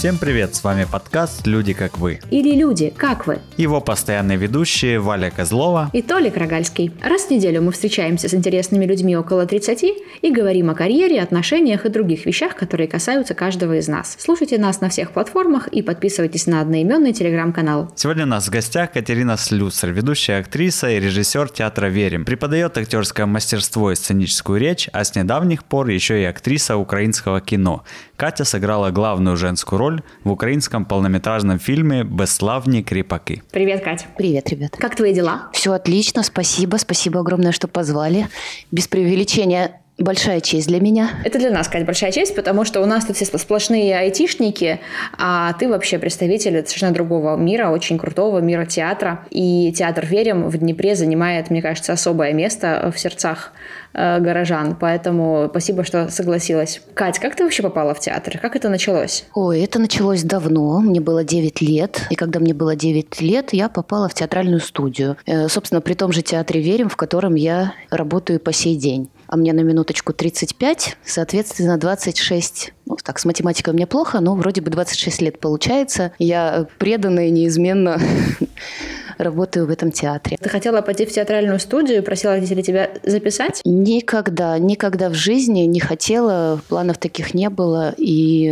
Всем привет, с вами подкаст «Люди как вы». Или «Люди, как вы». Его постоянные ведущие Валя Козлова и Толик Рогальский. Раз в неделю мы встречаемся с интересными людьми около 30 и говорим о карьере, отношениях и других вещах, которые касаются каждого из нас. Слушайте нас на всех платформах и подписывайтесь на одноименный телеграм-канал. Сегодня у нас в гостях Катерина Слюсер, ведущая актриса и режиссер театра «Верим». Преподает актерское мастерство и сценическую речь, а с недавних пор еще и актриса украинского кино. Катя сыграла главную женскую роль роль в украинском полнометражном фильме «Бесславні крепаки». Привет, Катя. Привет, ребят. Как твои дела? Все отлично, спасибо. Спасибо огромное, что позвали. Без преувеличения Большая честь для меня. Это для нас, Катя, большая честь, потому что у нас тут все сплошные айтишники, а ты вообще представитель совершенно другого мира, очень крутого мира театра. И театр «Верим» в Днепре занимает, мне кажется, особое место в сердцах э, горожан. Поэтому спасибо, что согласилась. Кать, как ты вообще попала в театр? Как это началось? Ой, это началось давно. Мне было 9 лет. И когда мне было 9 лет, я попала в театральную студию. Э, собственно, при том же театре «Верим», в котором я работаю по сей день а мне на минуточку 35, соответственно, 26. Ну, так, с математикой мне плохо, но вроде бы 26 лет получается. Я преданно и неизменно работаю в этом театре. Ты хотела пойти в театральную студию просила родителей тебя записать? Никогда, никогда в жизни не хотела, планов таких не было, и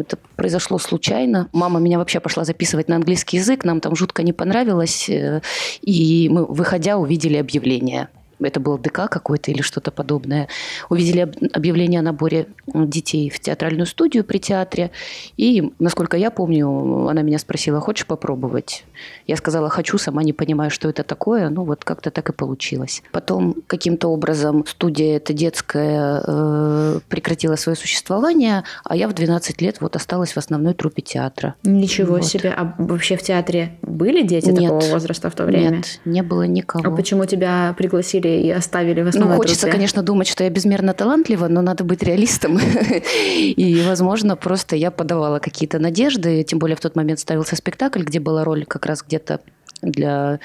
это произошло случайно. Мама меня вообще пошла записывать на английский язык, нам там жутко не понравилось, э, и мы, выходя, увидели объявление это был ДК какой-то или что-то подобное, увидели объявление о наборе детей в театральную студию при театре. И, насколько я помню, она меня спросила, хочешь попробовать? Я сказала, хочу, сама не понимаю, что это такое. Ну, вот как-то так и получилось. Потом каким-то образом студия эта детская э, прекратила свое существование, а я в 12 лет вот осталась в основной трупе театра. Ничего вот. себе. А вообще в театре были дети нет, такого возраста в то время? Нет, не было никого. А почему тебя пригласили бросили и оставили в основном. Ну, хочется, труде. конечно, думать, что я безмерно талантлива, но надо быть реалистом. И, возможно, просто я подавала какие-то надежды. Тем более в тот момент ставился спектакль, где была роль как раз где-то для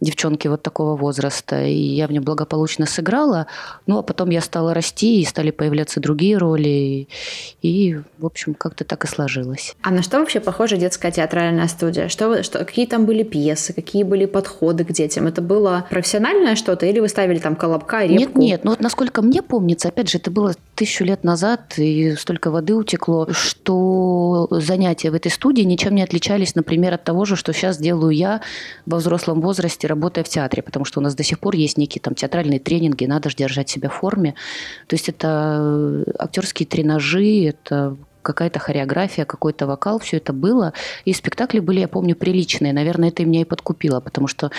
девчонки вот такого возраста, и я в нем благополучно сыграла. Ну, а потом я стала расти, и стали появляться другие роли, и, в общем, как-то так и сложилось. А на что вообще похожа детская театральная студия? Что, что, какие там были пьесы, какие были подходы к детям? Это было профессиональное что-то, или вы ставили там колобка, репку? Нет, нет, ну вот насколько мне помнится, опять же, это было тысячу лет назад, и столько воды утекло, что занятия в этой студии ничем не отличались, например, от того же, что сейчас делаю я во взрослом возрасте, работая в театре, потому что у нас до сих пор есть некие там театральные тренинги, надо же держать себя в форме. То есть это э, актерские тренажи, это какая-то хореография, какой-то вокал, все это было. И спектакли были, я помню, приличные. Наверное, это меня и подкупило, потому что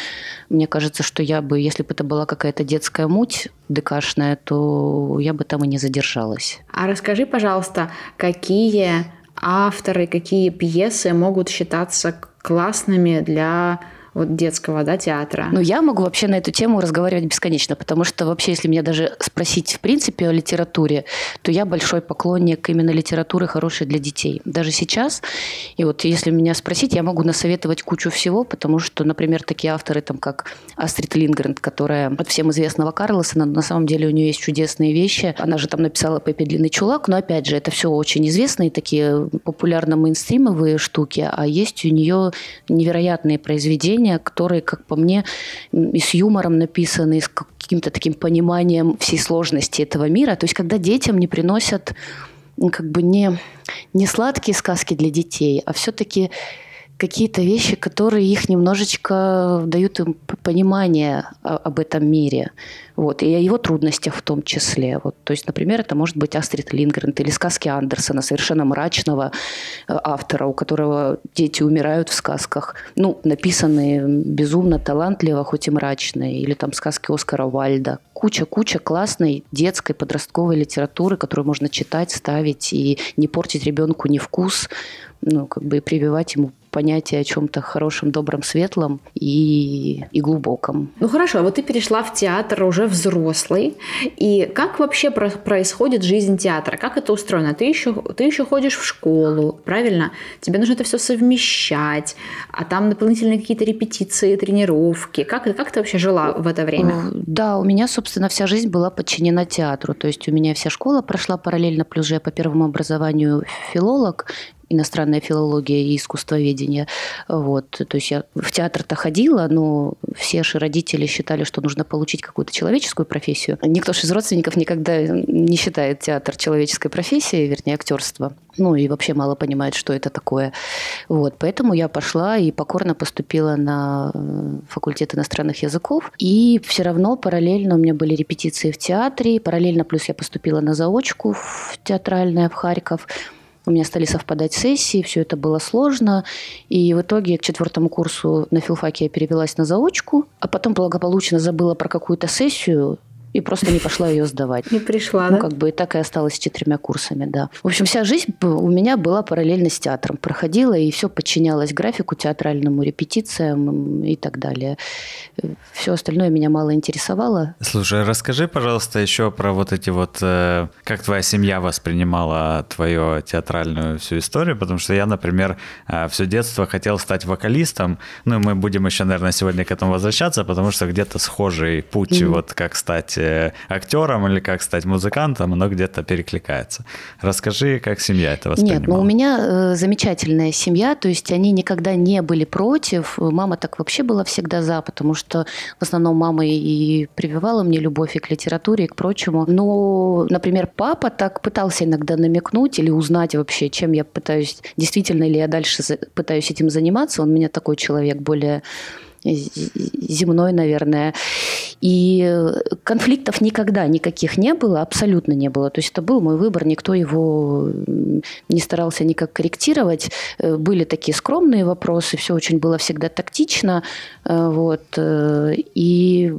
мне кажется, что я бы, если бы это была какая-то детская муть декашная, то я бы там и не задержалась. А расскажи, пожалуйста, какие авторы, какие пьесы могут считаться классными для вот детского да, театра. Ну, я могу вообще на эту тему разговаривать бесконечно, потому что вообще, если меня даже спросить в принципе о литературе, то я большой поклонник именно литературы хорошей для детей. Даже сейчас, и вот если меня спросить, я могу насоветовать кучу всего, потому что, например, такие авторы, там, как Астрид Лингренд, которая от всем известного Карлосона, на самом деле у нее есть чудесные вещи. Она же там написала Пеппи Длинный Чулак, но, опять же, это все очень известные такие популярно-мейнстримовые штуки, а есть у нее невероятные произведения, произведения, которые, как по мне, и с юмором написаны, и с каким-то таким пониманием всей сложности этого мира. То есть, когда детям не приносят как бы не, не сладкие сказки для детей, а все-таки какие-то вещи, которые их немножечко дают им понимание об этом мире. Вот, и о его трудностях в том числе. Вот, то есть, например, это может быть Астрид Лингрен или сказки Андерсона, совершенно мрачного э, автора, у которого дети умирают в сказках. Ну, написанные безумно талантливо, хоть и мрачные. Или там сказки Оскара Вальда. Куча-куча классной детской подростковой литературы, которую можно читать, ставить и не портить ребенку ни вкус, ну, как бы и прививать ему понятие о чем-то хорошем, добром, светлом и, и глубоком. Ну хорошо, а вот ты перешла в театр уже взрослый. И как вообще про- происходит жизнь театра? Как это устроено? Ты еще, ты еще ходишь в школу, правильно? Тебе нужно это все совмещать, а там дополнительные какие-то репетиции, тренировки. Как, как ты вообще жила в это время? Да, у меня, собственно, вся жизнь была подчинена театру. То есть у меня вся школа прошла параллельно, плюс же я по первому образованию филолог, иностранная филология и искусствоведение. Вот. То есть я в театр-то ходила, но все же родители считали, что нужно получить какую-то человеческую профессию. Никто же из родственников никогда не считает театр человеческой профессией, вернее, актерство. Ну и вообще мало понимает, что это такое. Вот. Поэтому я пошла и покорно поступила на э, факультет иностранных языков. И все равно параллельно у меня были репетиции в театре. Параллельно плюс я поступила на заочку в театральное в Харьков. У меня стали совпадать сессии, все это было сложно. И в итоге к четвертому курсу на филфаке я перевелась на заочку, а потом благополучно забыла про какую-то сессию, и просто не пошла ее сдавать. Не пришла, Ну, да? как бы и так и осталась с четырьмя курсами, да. В общем, вся жизнь у меня была параллельно с театром. Проходила, и все подчинялось графику театральному, репетициям и так далее. Все остальное меня мало интересовало. Слушай, расскажи, пожалуйста, еще про вот эти вот, э, как твоя семья воспринимала твою театральную всю историю, потому что я, например, э, все детство хотел стать вокалистом, ну, и мы будем еще, наверное, сегодня к этому возвращаться, потому что где-то схожий путь, Мгм. вот как стать э, актером или как стать музыкантом, оно где-то перекликается. Расскажи, как семья это воспринимала. Нет, ну у меня э, замечательная семья, то есть они никогда не были против. Мама так вообще была всегда за, потому что в основном мама и прививала мне любовь и к литературе, и к прочему. Но, например, папа так пытался иногда намекнуть или узнать вообще, чем я пытаюсь, действительно ли я дальше пытаюсь этим заниматься. Он у меня такой человек более земной, наверное. И э, конфликтов никогда никаких не было, абсолютно не было. То есть это был мой выбор, никто его не старался никак корректировать. Э, Были такие скромные вопросы, все очень было всегда тактично. Э, Вот. И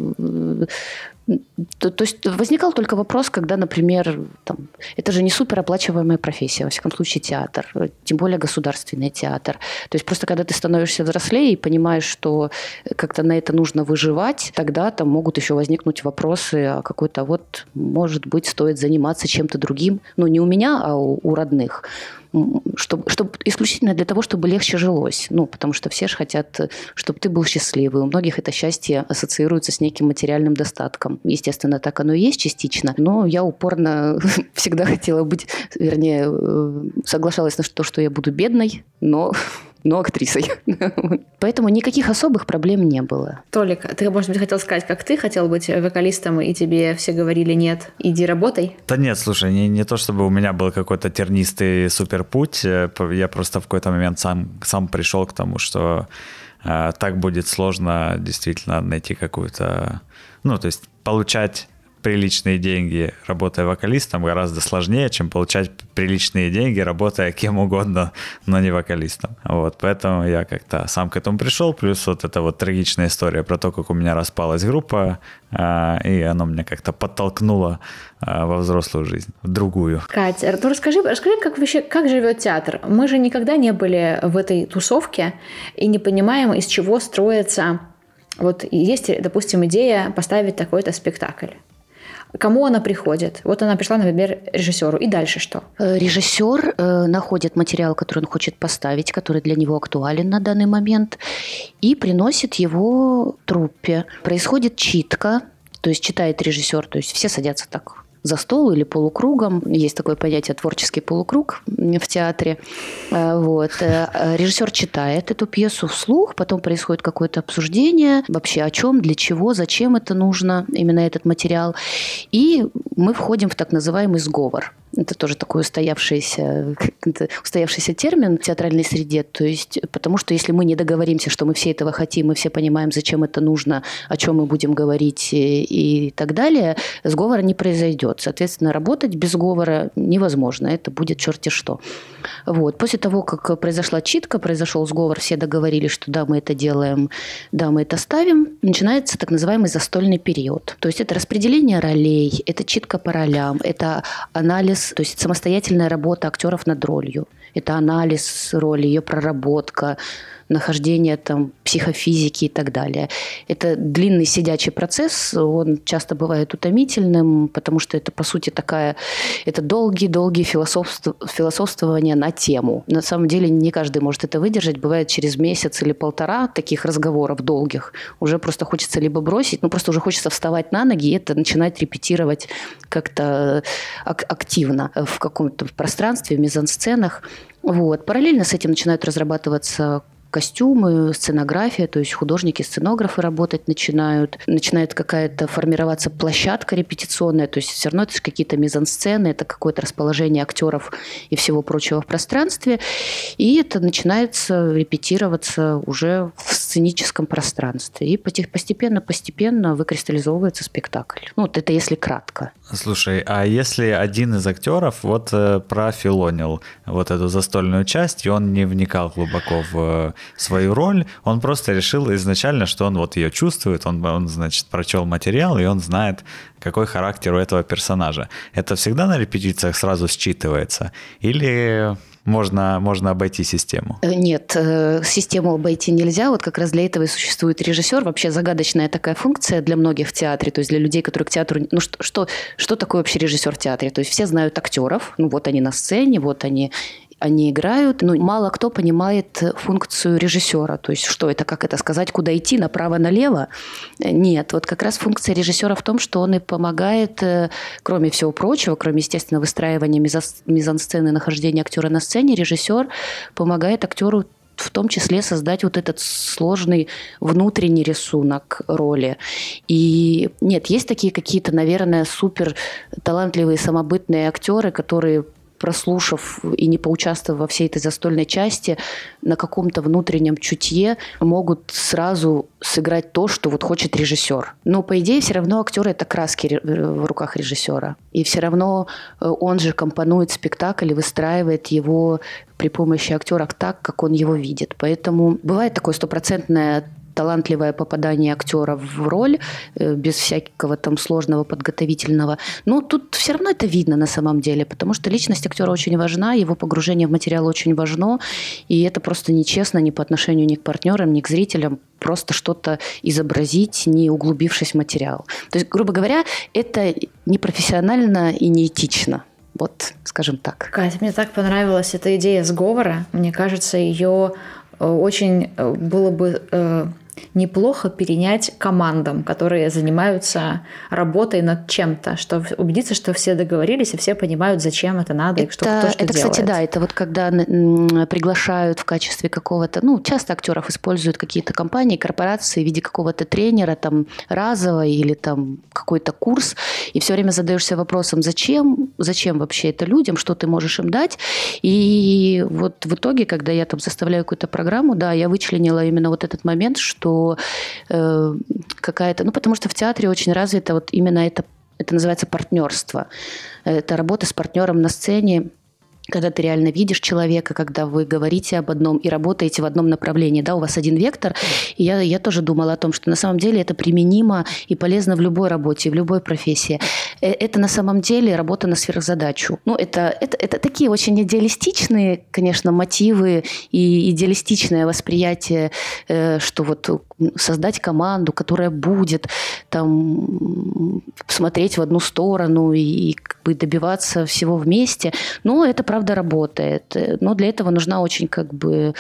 то, то есть возникал только вопрос, когда, например, там, это же не супероплачиваемая профессия, во всяком случае театр, тем более государственный театр. То есть просто когда ты становишься взрослее и понимаешь, что как-то на это нужно выживать, тогда там могут еще возникнуть вопросы, а какой-то вот, может быть, стоит заниматься чем-то другим, ну не у меня, а у, у родных чтобы, чтобы исключительно для того, чтобы легче жилось. Ну, потому что все же хотят, чтобы ты был счастливый. У многих это счастье ассоциируется с неким материальным достатком. Естественно, так оно и есть частично. Но я упорно всегда хотела быть, вернее, э, соглашалась на то, что я буду бедной, но но актрисой. Поэтому никаких особых проблем не было. Толик, ты, может быть, хотел сказать, как ты хотел быть вокалистом, и тебе все говорили нет, иди работай? Да нет, слушай, не, не то чтобы у меня был какой-то тернистый суперпуть, э, я просто в какой-то момент сам, сам пришел к тому, что э, так будет сложно действительно найти какую-то, ну, то есть получать приличные деньги, работая вокалистом, гораздо сложнее, чем получать приличные деньги, работая кем угодно, но не вокалистом. Вот, поэтому я как-то сам к этому пришел, плюс вот эта вот трагичная история про то, как у меня распалась группа, и оно меня как-то подтолкнуло во взрослую жизнь, в другую. Катя, ну расскажи, расскажи, как вообще, как живет театр? Мы же никогда не были в этой тусовке и не понимаем, из чего строится... Вот есть, допустим, идея поставить такой-то спектакль. Кому она приходит? Вот она пришла, например, режиссеру. И дальше что? Режиссер э, находит материал, который он хочет поставить, который для него актуален на данный момент, и приносит его труппе. Происходит читка, то есть читает режиссер, то есть все садятся так за стол или полукругом. Есть такое понятие творческий полукруг в театре. Вот. Режиссер читает эту пьесу вслух, потом происходит какое-то обсуждение вообще о чем, для чего, зачем это нужно, именно этот материал. И мы входим в так называемый сговор. Это тоже такой устоявшийся, устоявшийся термин в театральной среде. То есть, потому что если мы не договоримся, что мы все этого хотим, мы все понимаем, зачем это нужно, о чем мы будем говорить и, и так далее, сговора не произойдет. Соответственно, работать без сговора невозможно. Это будет черти что. Вот. После того, как произошла читка, произошел сговор, все договорились, что да, мы это делаем, да, мы это ставим, начинается так называемый застольный период. То есть это распределение ролей, это читка по ролям, это анализ то есть самостоятельная работа актеров над ролью. Это анализ роли, ее проработка. Нахождения там психофизики и так далее. Это длинный сидячий процесс, он часто бывает утомительным, потому что это, по сути, такая, это долгие-долгие философств, философствования на тему. На самом деле не каждый может это выдержать. Бывает через месяц или полтора таких разговоров долгих. Уже просто хочется либо бросить, ну просто уже хочется вставать на ноги и это начинать репетировать как-то активно в каком-то пространстве, в мизансценах. Вот. Параллельно с этим начинают разрабатываться костюмы, сценография, то есть художники, сценографы работать начинают, начинает какая-то формироваться площадка репетиционная, то есть все равно это какие-то мизансцены, это какое-то расположение актеров и всего прочего в пространстве, и это начинается репетироваться уже в сценическом пространстве, и постепенно-постепенно выкристаллизовывается спектакль. Ну, вот это если кратко. Слушай, а если один из актеров вот э, профилонил вот эту застольную часть, и он не вникал глубоко в свою роль, он просто решил изначально, что он вот ее чувствует, он, он значит, прочел материал, и он знает, какой характер у этого персонажа. Это всегда на репетициях сразу считывается? Или можно, можно обойти систему? Э, нет, э, систему обойти нельзя. Вот как раз для этого и существует режиссер. Вообще загадочная такая функция для многих в театре, то есть для людей, которые к театру... Ну что, что, что такое вообще режиссер в театре? То есть все знают актеров, ну вот они на сцене, вот они они играют, но мало кто понимает функцию режиссера. То есть что это, как это сказать, куда идти, направо-налево? Нет, вот как раз функция режиссера в том, что он и помогает, э, кроме всего прочего, кроме, естественно, выстраивания мизансцены, нахождения актера на сцене, режиссер помогает актеру в том числе создать вот этот сложный внутренний рисунок роли. И нет, есть такие какие-то, наверное, супер талантливые самобытные актеры, которые прослушав и не поучаствовав во всей этой застольной части, на каком-то внутреннем чутье могут сразу сыграть то, что вот хочет режиссер. Но, по идее, все равно актеры – это краски в руках режиссера. И все равно э, он же компонует спектакль и выстраивает его при помощи актера так, как он его видит. Поэтому бывает такое стопроцентное талантливое попадание актера в роль, э, без всякого там сложного подготовительного. Но тут все равно это видно на самом деле, потому что личность актера очень важна, его погружение в материал очень важно, и это просто нечестно ни по отношению ни к партнерам, ни к зрителям, просто что-то изобразить, не углубившись в материал. То есть, грубо говоря, это непрофессионально и неэтично. Вот, скажем так. Катя, мне так понравилась эта идея сговора. Мне кажется, ее э, очень э, было бы неплохо перенять командам, которые занимаются работой над чем-то, что убедиться, что все договорились и все понимают, зачем это надо это, и что кто что Это, делает. кстати, да, это вот когда приглашают в качестве какого-то, ну, часто актеров используют какие-то компании, корпорации в виде какого-то тренера, там, разового или там какой-то курс, и все время задаешься вопросом, зачем, зачем вообще это людям, что ты можешь им дать, и вот в итоге, когда я там составляю какую-то программу, да, я вычленила именно вот этот момент, что что э, какая-то... Ну, потому что в театре очень развито вот именно это, это называется партнерство. Это работа с партнером на сцене, когда ты реально видишь человека, когда вы говорите об одном и работаете в одном направлении, да, у вас один вектор. И я, я тоже думала о том, что на самом деле это применимо и полезно в любой работе, в любой профессии. Э, это на самом деле работа на сверхзадачу. Ну, это, это, это такие очень идеалистичные, конечно, мотивы и идеалистичное восприятие, э, что вот создать команду, которая будет там смотреть в одну сторону и как бы добиваться всего вместе. Но это правда работает. Но для этого нужна очень как бы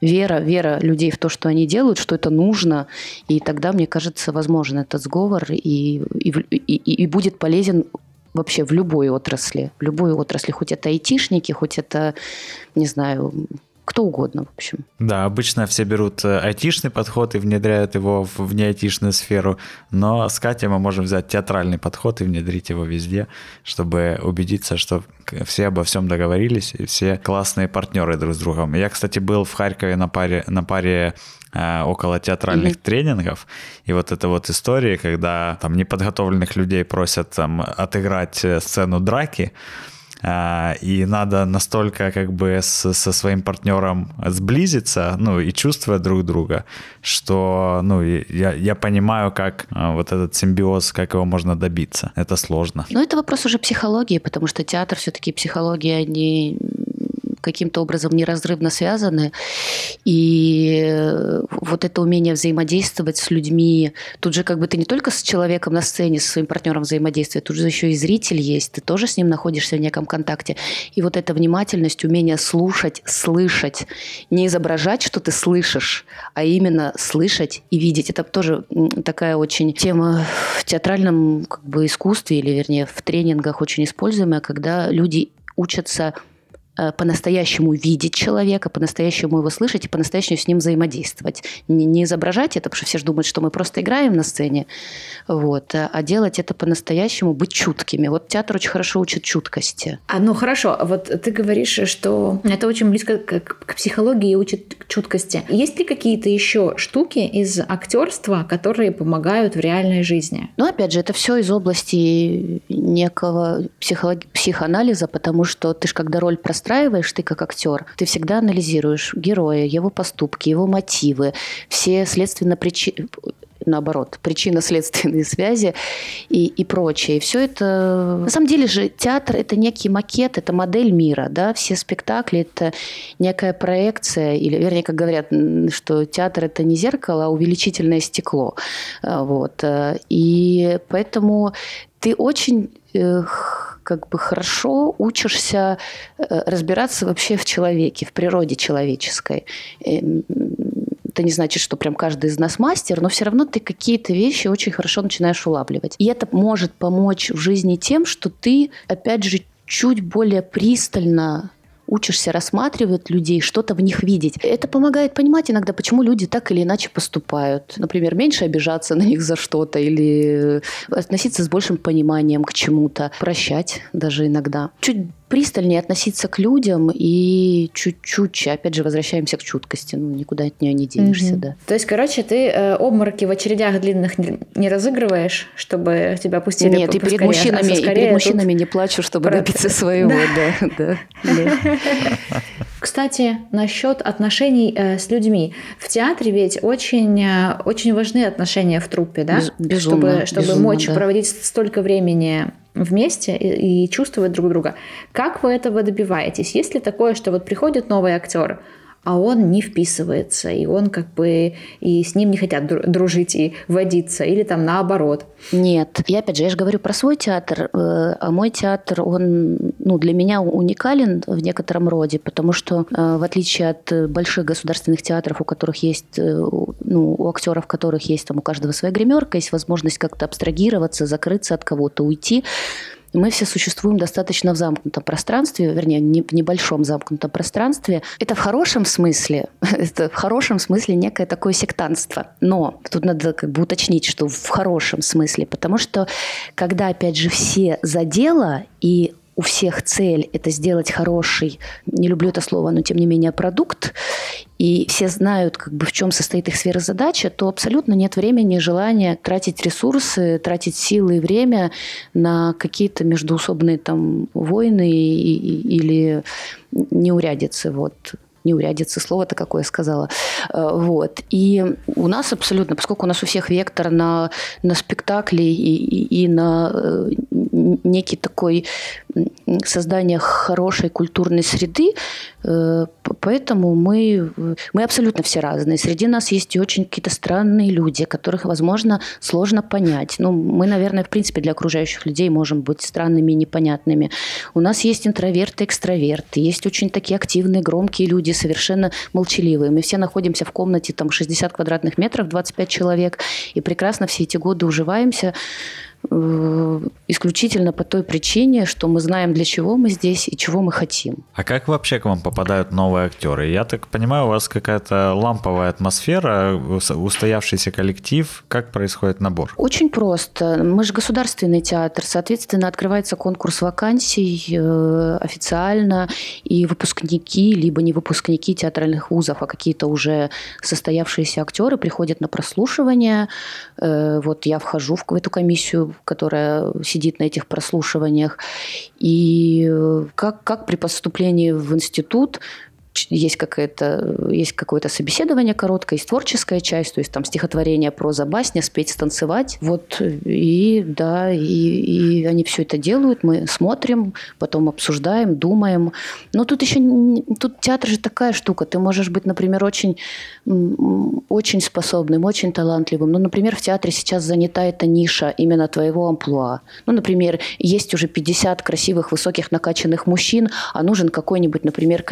вера, вера людей в то, что они делают, что это нужно. И тогда, мне кажется, возможен этот сговор и, и, и, и будет полезен вообще в любой отрасли. В любой отрасли, хоть это айтишники, хоть это, не знаю, кто угодно, в общем. Да, обычно все берут э, айтишный подход и внедряют его в неайтишную сферу, но с Катей мы можем взять театральный подход и внедрить его везде, чтобы убедиться, что все обо всем договорились и все классные партнеры друг с другом. Я, кстати, был в Харькове на паре, на паре э, около театральных mm-hmm. тренингов. И вот эта вот история, когда там неподготовленных людей просят там отыграть э, сцену драки, и надо настолько как бы с, со своим партнером сблизиться, ну, и чувствовать друг друга, что, ну, я, я понимаю, как а, вот этот симбиоз, как его можно добиться. Это сложно. Ну, это вопрос уже психологии, потому что театр все-таки психология не каким-то образом неразрывно связаны. И вот это умение взаимодействовать с людьми, тут же как бы ты не только с человеком на сцене, со своим партнером взаимодействуешь, тут же еще и зритель есть, ты тоже с ним находишься в неком контакте. И вот эта внимательность, умение слушать, слышать, не изображать, что ты слышишь, а именно слышать и видеть. Это тоже такая очень тема в театральном как бы, искусстве, или вернее в тренингах очень используемая, когда люди учатся Э, по-настоящему видеть человека, по-настоящему его слышать и по-настоящему с ним взаимодействовать. Не, не изображать это, потому что все же думают, что мы просто играем на сцене, вот, а, а делать это по-настоящему, быть чуткими. Вот театр очень хорошо учит чуткости. А, ну хорошо, вот ты говоришь, что это очень близко к, к психологии и учит чуткости. Есть ли какие-то еще штуки из актерства, которые помогают в реальной жизни? Ну, опять же, это все из области некого психолог... психоанализа, потому что ты же когда роль пространства выстраиваешь ты как актер, ты всегда анализируешь героя, его поступки, его мотивы, все следственно причины наоборот, причинно-следственные связи и, и прочее. И все это... На самом деле же театр – это некий макет, это модель мира, да, все спектакли – это некая проекция, или, вернее, как говорят, что театр – это не зеркало, а увеличительное стекло. А, вот. И поэтому ты очень как бы хорошо учишься э, разбираться вообще в человеке, в природе человеческой. Эм, это не значит, что прям каждый из нас мастер, но все равно ты какие-то вещи очень хорошо начинаешь улавливать. И это может помочь в жизни тем, что ты, опять же, чуть более пристально учишься рассматривать людей, что-то в них видеть. Это помогает понимать иногда, почему люди так или иначе поступают. Например, меньше обижаться на них за что-то или относиться с большим пониманием к чему-то, прощать даже иногда. Чуть пристальнее относиться к людям и чуть-чуть, опять же, возвращаемся к чуткости. Ну, никуда от нее не денешься, угу. да. То есть, короче, ты э, обмороки в очередях длинных не разыгрываешь, чтобы тебя пустили Нет, и перед мужчинами, и перед мужчинами не плачу, чтобы Про... добиться своего, да. да, Кстати, насчет отношений э, с людьми. В театре ведь очень, э, очень важны отношения в труппе, да? Безумно. Чтобы, чтобы безумно, мочь да. проводить столько времени вместе и, и чувствовать друг друга. Как вы этого добиваетесь? Есть ли такое, что вот приходит новый актер, а он не вписывается, и он как бы и с ним не хотят дружить и водиться, или там наоборот. Нет. Я опять же, я же говорю про свой театр, э, а мой театр, он ну, для меня уникален в некотором роде, потому что э, в отличие от больших государственных театров, у которых есть, э, ну, у актеров которых есть там у каждого своя гримерка, есть возможность как-то абстрагироваться, закрыться от кого-то, уйти, мы все существуем достаточно в замкнутом пространстве, вернее, не в небольшом замкнутом пространстве. Это в хорошем смысле, это в хорошем смысле некое такое сектантство. Но тут надо как бы уточнить, что в хорошем смысле, потому что когда, опять же, все за дело и у всех цель – это сделать хороший, не люблю это слово, но тем не менее продукт, и все знают, как бы, в чем состоит их сфера задачи, то абсолютно нет времени и желания тратить ресурсы, тратить силы и время на какие-то междуусобные там войны или неурядицы. Вот неурядицы, слово-то какое сказала. Э, вот. И у нас абсолютно, поскольку у нас у всех вектор на, на спектакли и, и, и на э, некий такой создание хорошей культурной среды, э, поэтому мы, мы абсолютно все разные. Среди нас есть и очень какие-то странные люди, которых, возможно, сложно понять. Ну, мы, наверное, в принципе, для окружающих людей можем быть странными и непонятными. У нас есть интроверты, экстраверты, есть очень такие активные, громкие люди, совершенно молчаливые. Мы все находимся в комнате там 60 квадратных метров, 25 человек, и прекрасно все эти годы уживаемся. Э, исключительно по той причине, что мы знаем, для чего мы здесь и чего мы хотим. А как вообще к вам попадают новые актеры? Я так понимаю, у вас какая-то ламповая атмосфера, устоявшийся коллектив. Как происходит набор? Очень просто. Мы же государственный театр, соответственно, открывается конкурс вакансий э, официально, и выпускники, либо не выпускники театральных вузов, а какие-то уже состоявшиеся актеры приходят на прослушивание. Э, вот я вхожу в эту комиссию, которая сидит на этих прослушиваниях. И э, как, как при поступлении в институт есть, какое-то, есть какое-то собеседование короткое, есть творческая часть, то есть там стихотворение, проза, басня, спеть, станцевать. Вот, и да, и, и они все это делают, мы смотрим, потом обсуждаем, думаем. Но тут еще, тут театр же такая штука, ты можешь быть, например, очень, очень способным, очень талантливым. Ну, например, в театре сейчас занята эта ниша именно твоего амплуа. Ну, например, есть уже 50 красивых, высоких, накачанных мужчин, а нужен какой-нибудь, например,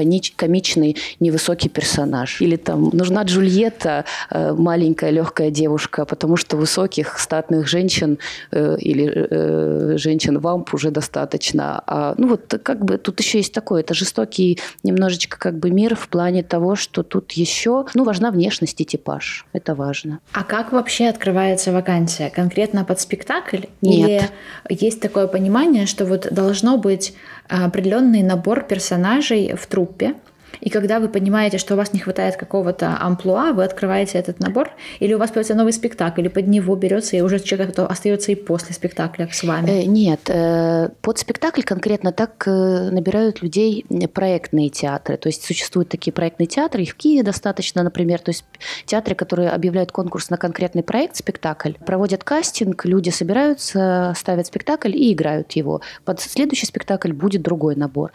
комичный, невысокий персонаж. Или там нужна Джульетта, э, маленькая, легкая девушка, потому что высоких, статных женщин э, или э, женщин-вамп уже достаточно. А, ну вот как бы тут еще есть такое, это жестокий немножечко как бы мир в плане того, что тут еще, ну, важна внешность и типаж. Это важно. А как вообще открывается вакансия? Конкретно под спектакль? Нет. Или есть такое понимание, что вот должно быть определенный набор персонажей в труппе, и когда вы понимаете, что у вас не хватает какого-то амплуа, вы открываете этот набор, или у вас появится новый спектакль, или под него берется, и уже человек кто остается и после спектакля с вами? Э, нет, э, под спектакль конкретно так э, набирают людей проектные театры. То есть существуют такие проектные театры, их в Киеве достаточно, например. То есть театры, которые объявляют конкурс на конкретный проект, спектакль, проводят кастинг, люди собираются, ставят спектакль и играют его. Под следующий спектакль будет другой набор.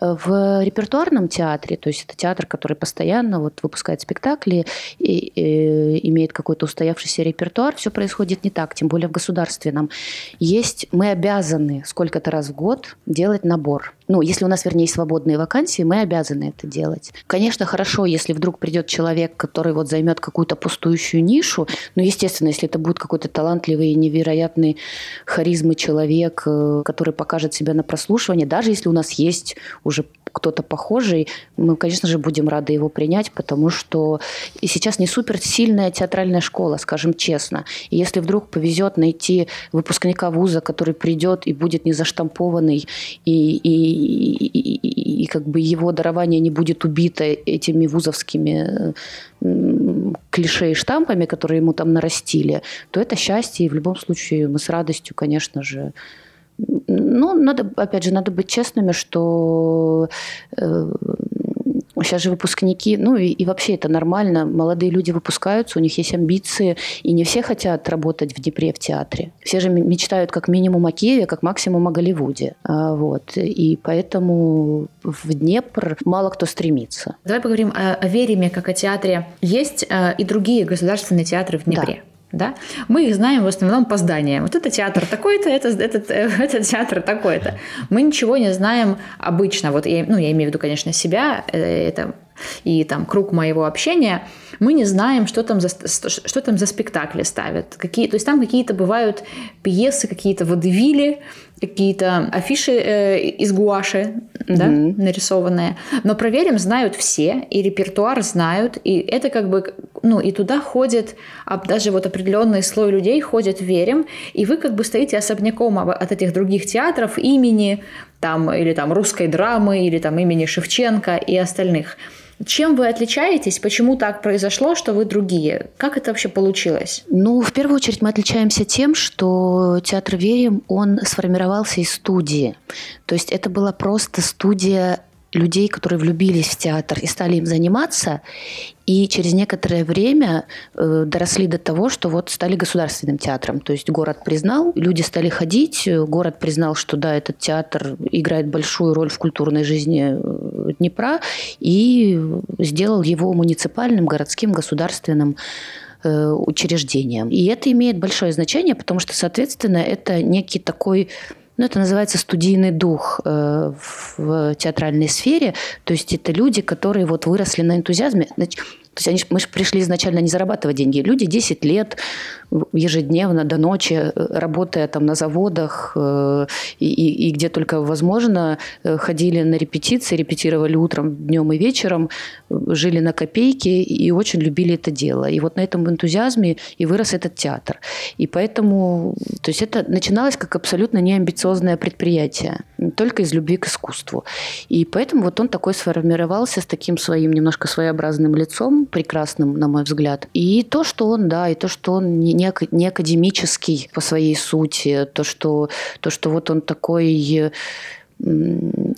В репертуарном театре, то есть это театр, который постоянно вот выпускает спектакли и, и имеет какой-то устоявшийся репертуар, все происходит не так, тем более в государственном. Есть, мы обязаны сколько-то раз в год делать набор ну, если у нас, вернее, свободные вакансии, мы обязаны это делать. Конечно, хорошо, если вдруг придет человек, который вот займет какую-то пустующую нишу, но, естественно, если это будет какой-то талантливый, невероятный харизмы человек, э, который покажет себя на прослушивание, даже если у нас есть уже кто-то похожий, мы, конечно же, будем рады его принять, потому что сейчас не супер сильная театральная школа, скажем честно. И если вдруг повезет найти выпускника вуза, который придет и будет не заштампованный, и, и, и, и, и как бы его дарование не будет убито этими вузовскими клише и штампами, которые ему там нарастили, то это счастье, и в любом случае мы с радостью, конечно же, ну, надо, опять же, надо быть честными, что э, сейчас же выпускники, ну и, и вообще это нормально, молодые люди выпускаются, у них есть амбиции, и не все хотят работать в Днепре в театре. Все же мечтают как минимум о Киеве, как максимум о Голливуде. А, вот. И поэтому в Днепр мало кто стремится. Давай поговорим о, о Вереме как о театре. Есть э, и другие государственные театры в Днепре. Да да, мы их знаем в основном по зданиям. Вот это театр такой-то, это, этот, это театр такой-то. Мы ничего не знаем обычно, вот я, ну, я имею в виду, конечно, себя, э, это и там круг моего общения, мы не знаем, что там за, что там за спектакли ставят. Какие, то есть там какие-то бывают пьесы, какие-то водевили, какие-то афиши э, из гуаши, mm-hmm. да, нарисованные. Но проверим, знают все, и репертуар знают, и это как бы, ну, и туда ходит, а даже вот определенный слой людей ходит верим, и вы как бы стоите особняком от этих других театров имени, там, или там русской драмы, или там имени Шевченко и остальных. Чем вы отличаетесь? Почему так произошло, что вы другие? Как это вообще получилось? Ну, в первую очередь мы отличаемся тем, что театр Верим, он сформировался из студии. То есть это была просто студия людей, которые влюбились в театр и стали им заниматься, и через некоторое время э, доросли до того, что вот стали государственным театром. То есть город признал, люди стали ходить, город признал, что да, этот театр играет большую роль в культурной жизни э, Днепра, и сделал его муниципальным, городским, государственным э, учреждением. И это имеет большое значение, потому что, соответственно, это некий такой ну, это называется студийный дух э, в театральной сфере. То есть это люди, которые вот выросли на энтузиазме. Значит, то есть они, мы же пришли изначально не зарабатывать деньги. Люди 10 лет ежедневно до ночи, э, работая там на заводах э, и, и, и где только возможно, э, ходили на репетиции, репетировали утром, днем и вечером, жили на копейки и очень любили это дело. И вот на этом энтузиазме и вырос этот театр. И поэтому, то есть это начиналось как абсолютно неамбициозное предприятие, только из любви к искусству. И поэтому вот он такой сформировался с таким своим немножко своеобразным лицом, прекрасным, на мой взгляд. И то, что он, да, и то, что он не, не академический по своей сути, то, что, то, что вот он такой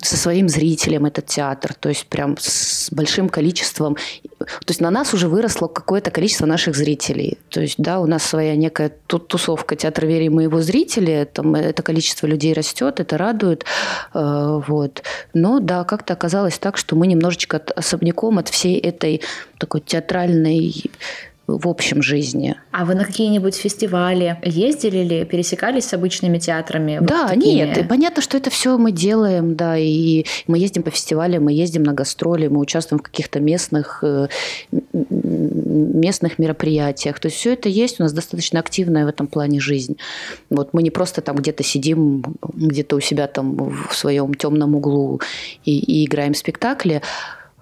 со своим зрителем этот театр, то есть прям с большим количеством. То есть на нас уже выросло какое-то количество наших зрителей. То есть, да, у нас своя некая тусовка театра Вери мы его зрители, там это количество людей растет, это радует. Э, вот. Но да, как-то оказалось так, что мы немножечко особняком от всей этой такой театральной в общем жизни. А вы на какие-нибудь фестивали ездили ли, пересекались с обычными театрами? Да, вот нет, и понятно, что это все мы делаем, да, и мы ездим по фестивалям, мы ездим на гастроли, мы участвуем в каких-то местных, э, местных мероприятиях. То есть все это есть, у нас достаточно активная в этом плане жизнь. Вот мы не просто там где-то сидим, где-то у себя там в своем темном углу и, и играем спектакли,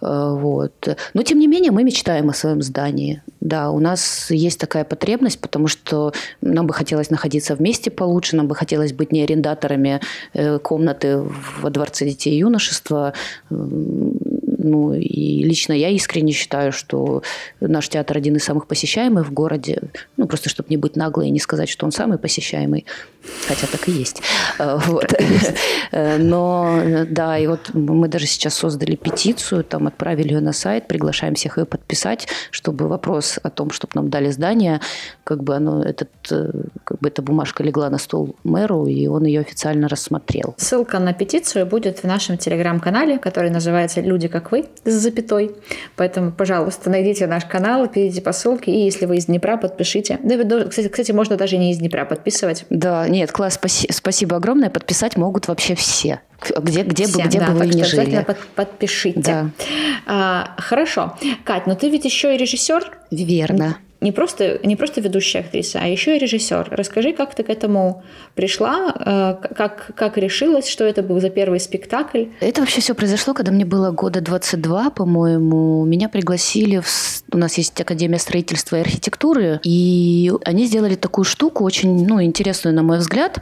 вот. Но, тем не менее, мы мечтаем о своем здании. Да, у нас есть такая потребность, потому что нам бы хотелось находиться вместе получше, нам бы хотелось быть не арендаторами э, комнаты во Дворце детей и юношества, ну, и лично я искренне считаю, что наш театр один из самых посещаемых в городе. Ну, просто чтобы не быть наглой и не сказать, что он самый посещаемый. Хотя так и есть. Э. Э, но, да, и вот мы даже сейчас создали петицию, там отправили ее на сайт, приглашаем всех ее подписать, чтобы вопрос о том, чтобы нам дали здание, как бы оно, этот, э, как бы эта бумажка легла на стол мэру, и он ее официально рассмотрел. Ссылка на петицию будет в нашем телеграм-канале, который называется «Люди как вы» вы с запятой. Поэтому, пожалуйста, найдите наш канал, перейдите по ссылке, и если вы из Днепра, подпишите. Да, кстати, кстати, можно даже не из Днепра подписывать. Да, нет, класс, спаси, спасибо огромное. Подписать могут вообще все. Где, где все, бы, где да, бы вы ни жили. Под, подпишите. Да. А, хорошо. Кать, но ты ведь еще и режиссер? Верно не просто, не просто ведущая актриса, а еще и режиссер. Расскажи, как ты к этому пришла, э, как, как решилась, что это был за первый спектакль? Это вообще все произошло, когда мне было года 22, по-моему. Меня пригласили, в... у нас есть Академия строительства и архитектуры, и они сделали такую штуку, очень ну, интересную, на мой взгляд.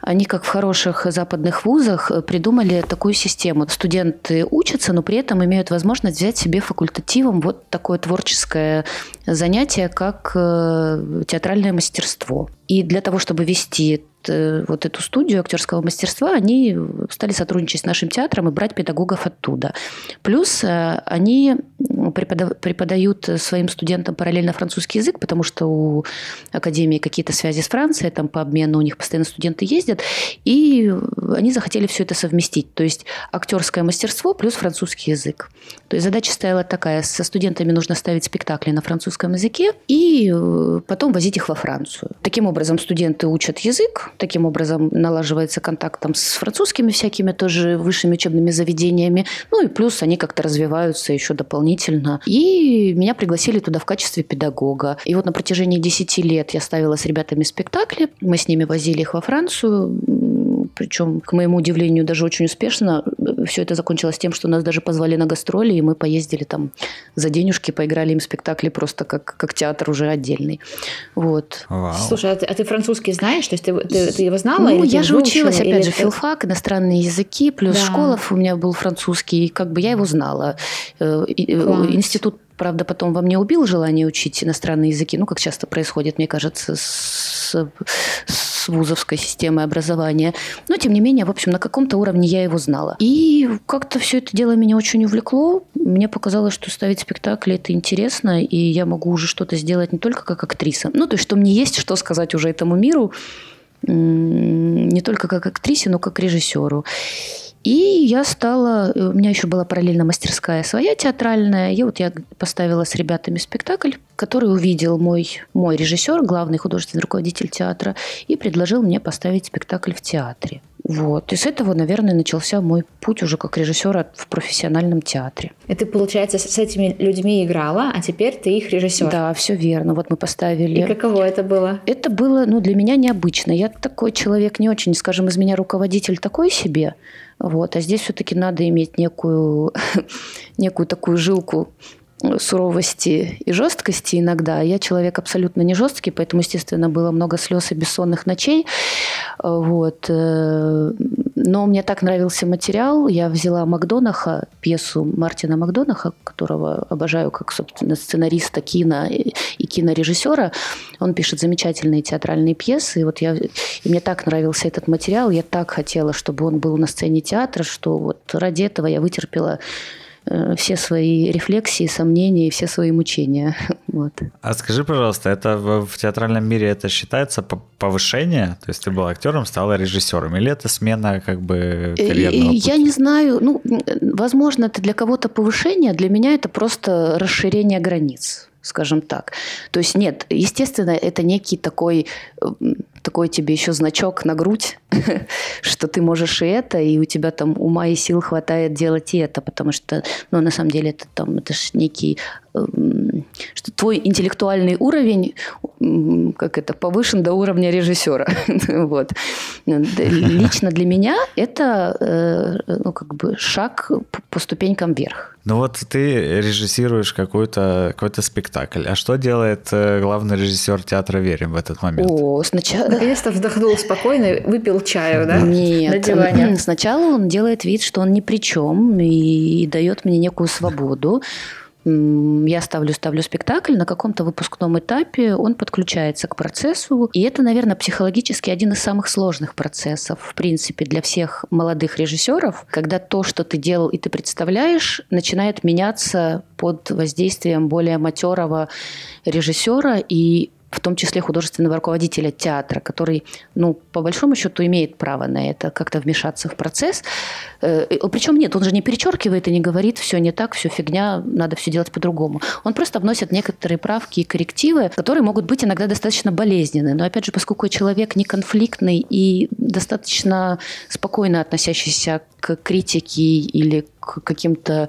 Они, как в хороших западных вузах, придумали такую систему. Студенты учатся, но при этом имеют возможность взять себе факультативом вот такое творческое занятие, как э, театральное мастерство. И для того, чтобы вести вот эту студию актерского мастерства, они стали сотрудничать с нашим театром и брать педагогов оттуда. Плюс э, они преподают своим студентам параллельно французский язык, потому что у Академии какие-то связи с Францией, там по обмену у них постоянно студенты ездят, и они захотели все это совместить. То есть актерское мастерство плюс французский язык. То есть задача стояла такая, со студентами нужно ставить спектакли на французском языке и э, потом возить их во Францию. Таким образом, студенты учат язык, Таким образом налаживается контакт там, с французскими всякими тоже высшими учебными заведениями. Ну и плюс они как-то развиваются еще дополнительно. И меня пригласили туда в качестве педагога. И вот на протяжении 10 лет я ставила с ребятами спектакли. Мы с ними возили их во Францию причем, к моему удивлению, даже очень успешно. Все это закончилось тем, что нас даже позвали на гастроли, и мы поездили там за денежки, поиграли им спектакли просто как, как театр уже отдельный. Вот. Вау. Слушай, а ты, а ты французский знаешь? То есть ты, ты, ты его знала? Ну, я же училась, опять же, филфак, иностранные языки, плюс да. школа у меня был французский, и как бы я его знала. Э, э, Класс. Институт Правда, потом во мне убил желание учить иностранные языки, ну, как часто происходит, мне кажется, с, с вузовской системой образования. Но, тем не менее, в общем, на каком-то уровне я его знала. И как-то все это дело меня очень увлекло. Мне показалось, что ставить спектакли – это интересно, и я могу уже что-то сделать не только как актриса. Ну, то есть, что мне есть что сказать уже этому миру, не только как актрисе, но как режиссеру. И я стала, у меня еще была параллельно мастерская своя театральная, и вот я поставила с ребятами спектакль, который увидел мой, мой режиссер, главный художественный руководитель театра, и предложил мне поставить спектакль в театре. Вот. И с этого, наверное, начался мой путь уже как режиссера в профессиональном театре. И ты, получается, с этими людьми играла, а теперь ты их режиссер. Да, все верно. Вот мы поставили. И каково это было? Это было, ну, для меня необычно. Я такой человек не очень, скажем, из меня руководитель такой себе. Вот. А здесь все-таки надо иметь некую, некую такую жилку суровости и жесткости иногда. Я человек абсолютно не жесткий, поэтому, естественно, было много слез и бессонных ночей. Вот. Э, но мне так нравился материал. Я взяла Макдонаха, пьесу Мартина Макдонаха, которого обожаю как, собственно, сценариста кино и кинорежиссера. Он пишет замечательные театральные пьесы. И вот я, и мне так нравился этот материал. Я так хотела, чтобы он был на сцене театра, что вот ради этого я вытерпела все свои рефлексии, сомнения и все свои мучения. Вот. А скажи, пожалуйста, это в, в театральном мире это считается повышение? То есть ты был актером, стала режиссером? Или это смена как бы карьерного пути? Я не знаю. Ну, возможно, это для кого-то повышение, для меня это просто расширение границ скажем так. То есть нет, естественно, это некий такой такой тебе еще значок на грудь, что ты можешь и это, и у тебя там ума и сил хватает делать и это, потому что, ну, на самом деле, это там, это ж некий что твой интеллектуальный уровень, как это, повышен до уровня режиссера. вот. Лично для меня это э, ну, как бы шаг по ступенькам вверх. Ну вот ты режиссируешь какой-то какой спектакль. А что делает э, главный режиссер театра «Верим» в этот момент? О, сначала... Наконец-то вздохнул спокойно, выпил чаю, да? Нет. На диване. Сначала он делает вид, что он ни при чем и дает мне некую свободу я ставлю, ставлю спектакль, на каком-то выпускном этапе он подключается к процессу. И это, наверное, психологически один из самых сложных процессов, в принципе, для всех молодых режиссеров, когда то, что ты делал и ты представляешь, начинает меняться под воздействием более матерого режиссера, и в том числе художественного руководителя театра, который, ну, по большому счету, имеет право на это, как-то вмешаться в процесс. Э, Причем нет, он же не перечеркивает и не говорит, все не так, все фигня, надо все делать по-другому. Он просто вносит некоторые правки и коррективы, которые могут быть иногда достаточно болезненны. Но, опять же, поскольку человек не конфликтный и достаточно спокойно относящийся к критике или к каким-то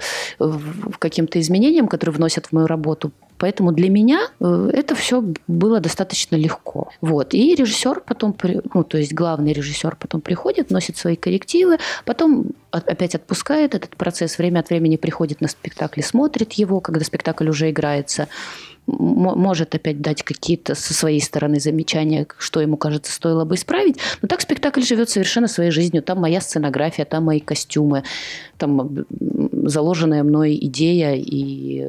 каким изменениям, которые вносят в мою работу, Поэтому для меня э, это все было достаточно легко. Вот. И режиссер потом, ну, то есть главный режиссер потом приходит, носит свои коррективы, потом опять отпускает этот процесс, время от времени приходит на спектакль, смотрит его, когда спектакль уже играется может опять дать какие-то со своей стороны замечания, что ему кажется стоило бы исправить. Но так спектакль живет совершенно своей жизнью. Там моя сценография, там мои костюмы, там заложенная мной идея и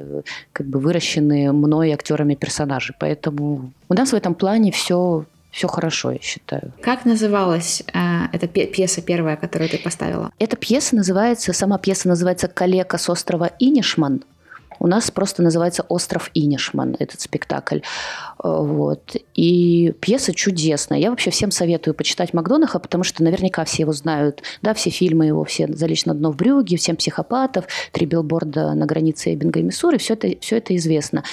как бы выращенные мной актерами персонажи. Поэтому у нас в этом плане все все хорошо, я считаю. Как называлась э, эта пьеса первая, которую ты поставила? Эта пьеса называется, сама пьеса называется «Калека с острова Инишман». У нас просто называется «Остров Инишман» этот спектакль. Э, вот. И пьеса чудесная. Я вообще всем советую почитать Макдонаха, потому что наверняка все его знают. Да, все фильмы его, все «Залечь на дно в брюге», «Всем психопатов», «Три билборда на границе Эббинга и Миссури». Все это, все это известно.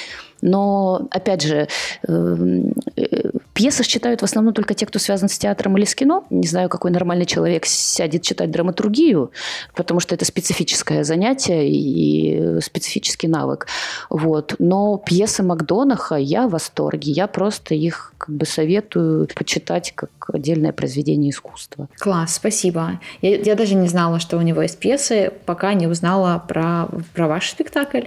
Но, опять же, эм, э, пьесы читают в основном только те, кто связан с театром или с кино. Не знаю, какой нормальный человек сядет читать драматургию, потому что это специфическое занятие и специфический навык. Вот. Но пьесы Макдонаха я в восторге. Я просто их как бы советую почитать как отдельное произведение искусства. Класс, спасибо. Я, я даже не знала, что у него есть пьесы, пока не узнала про, про ваш спектакль.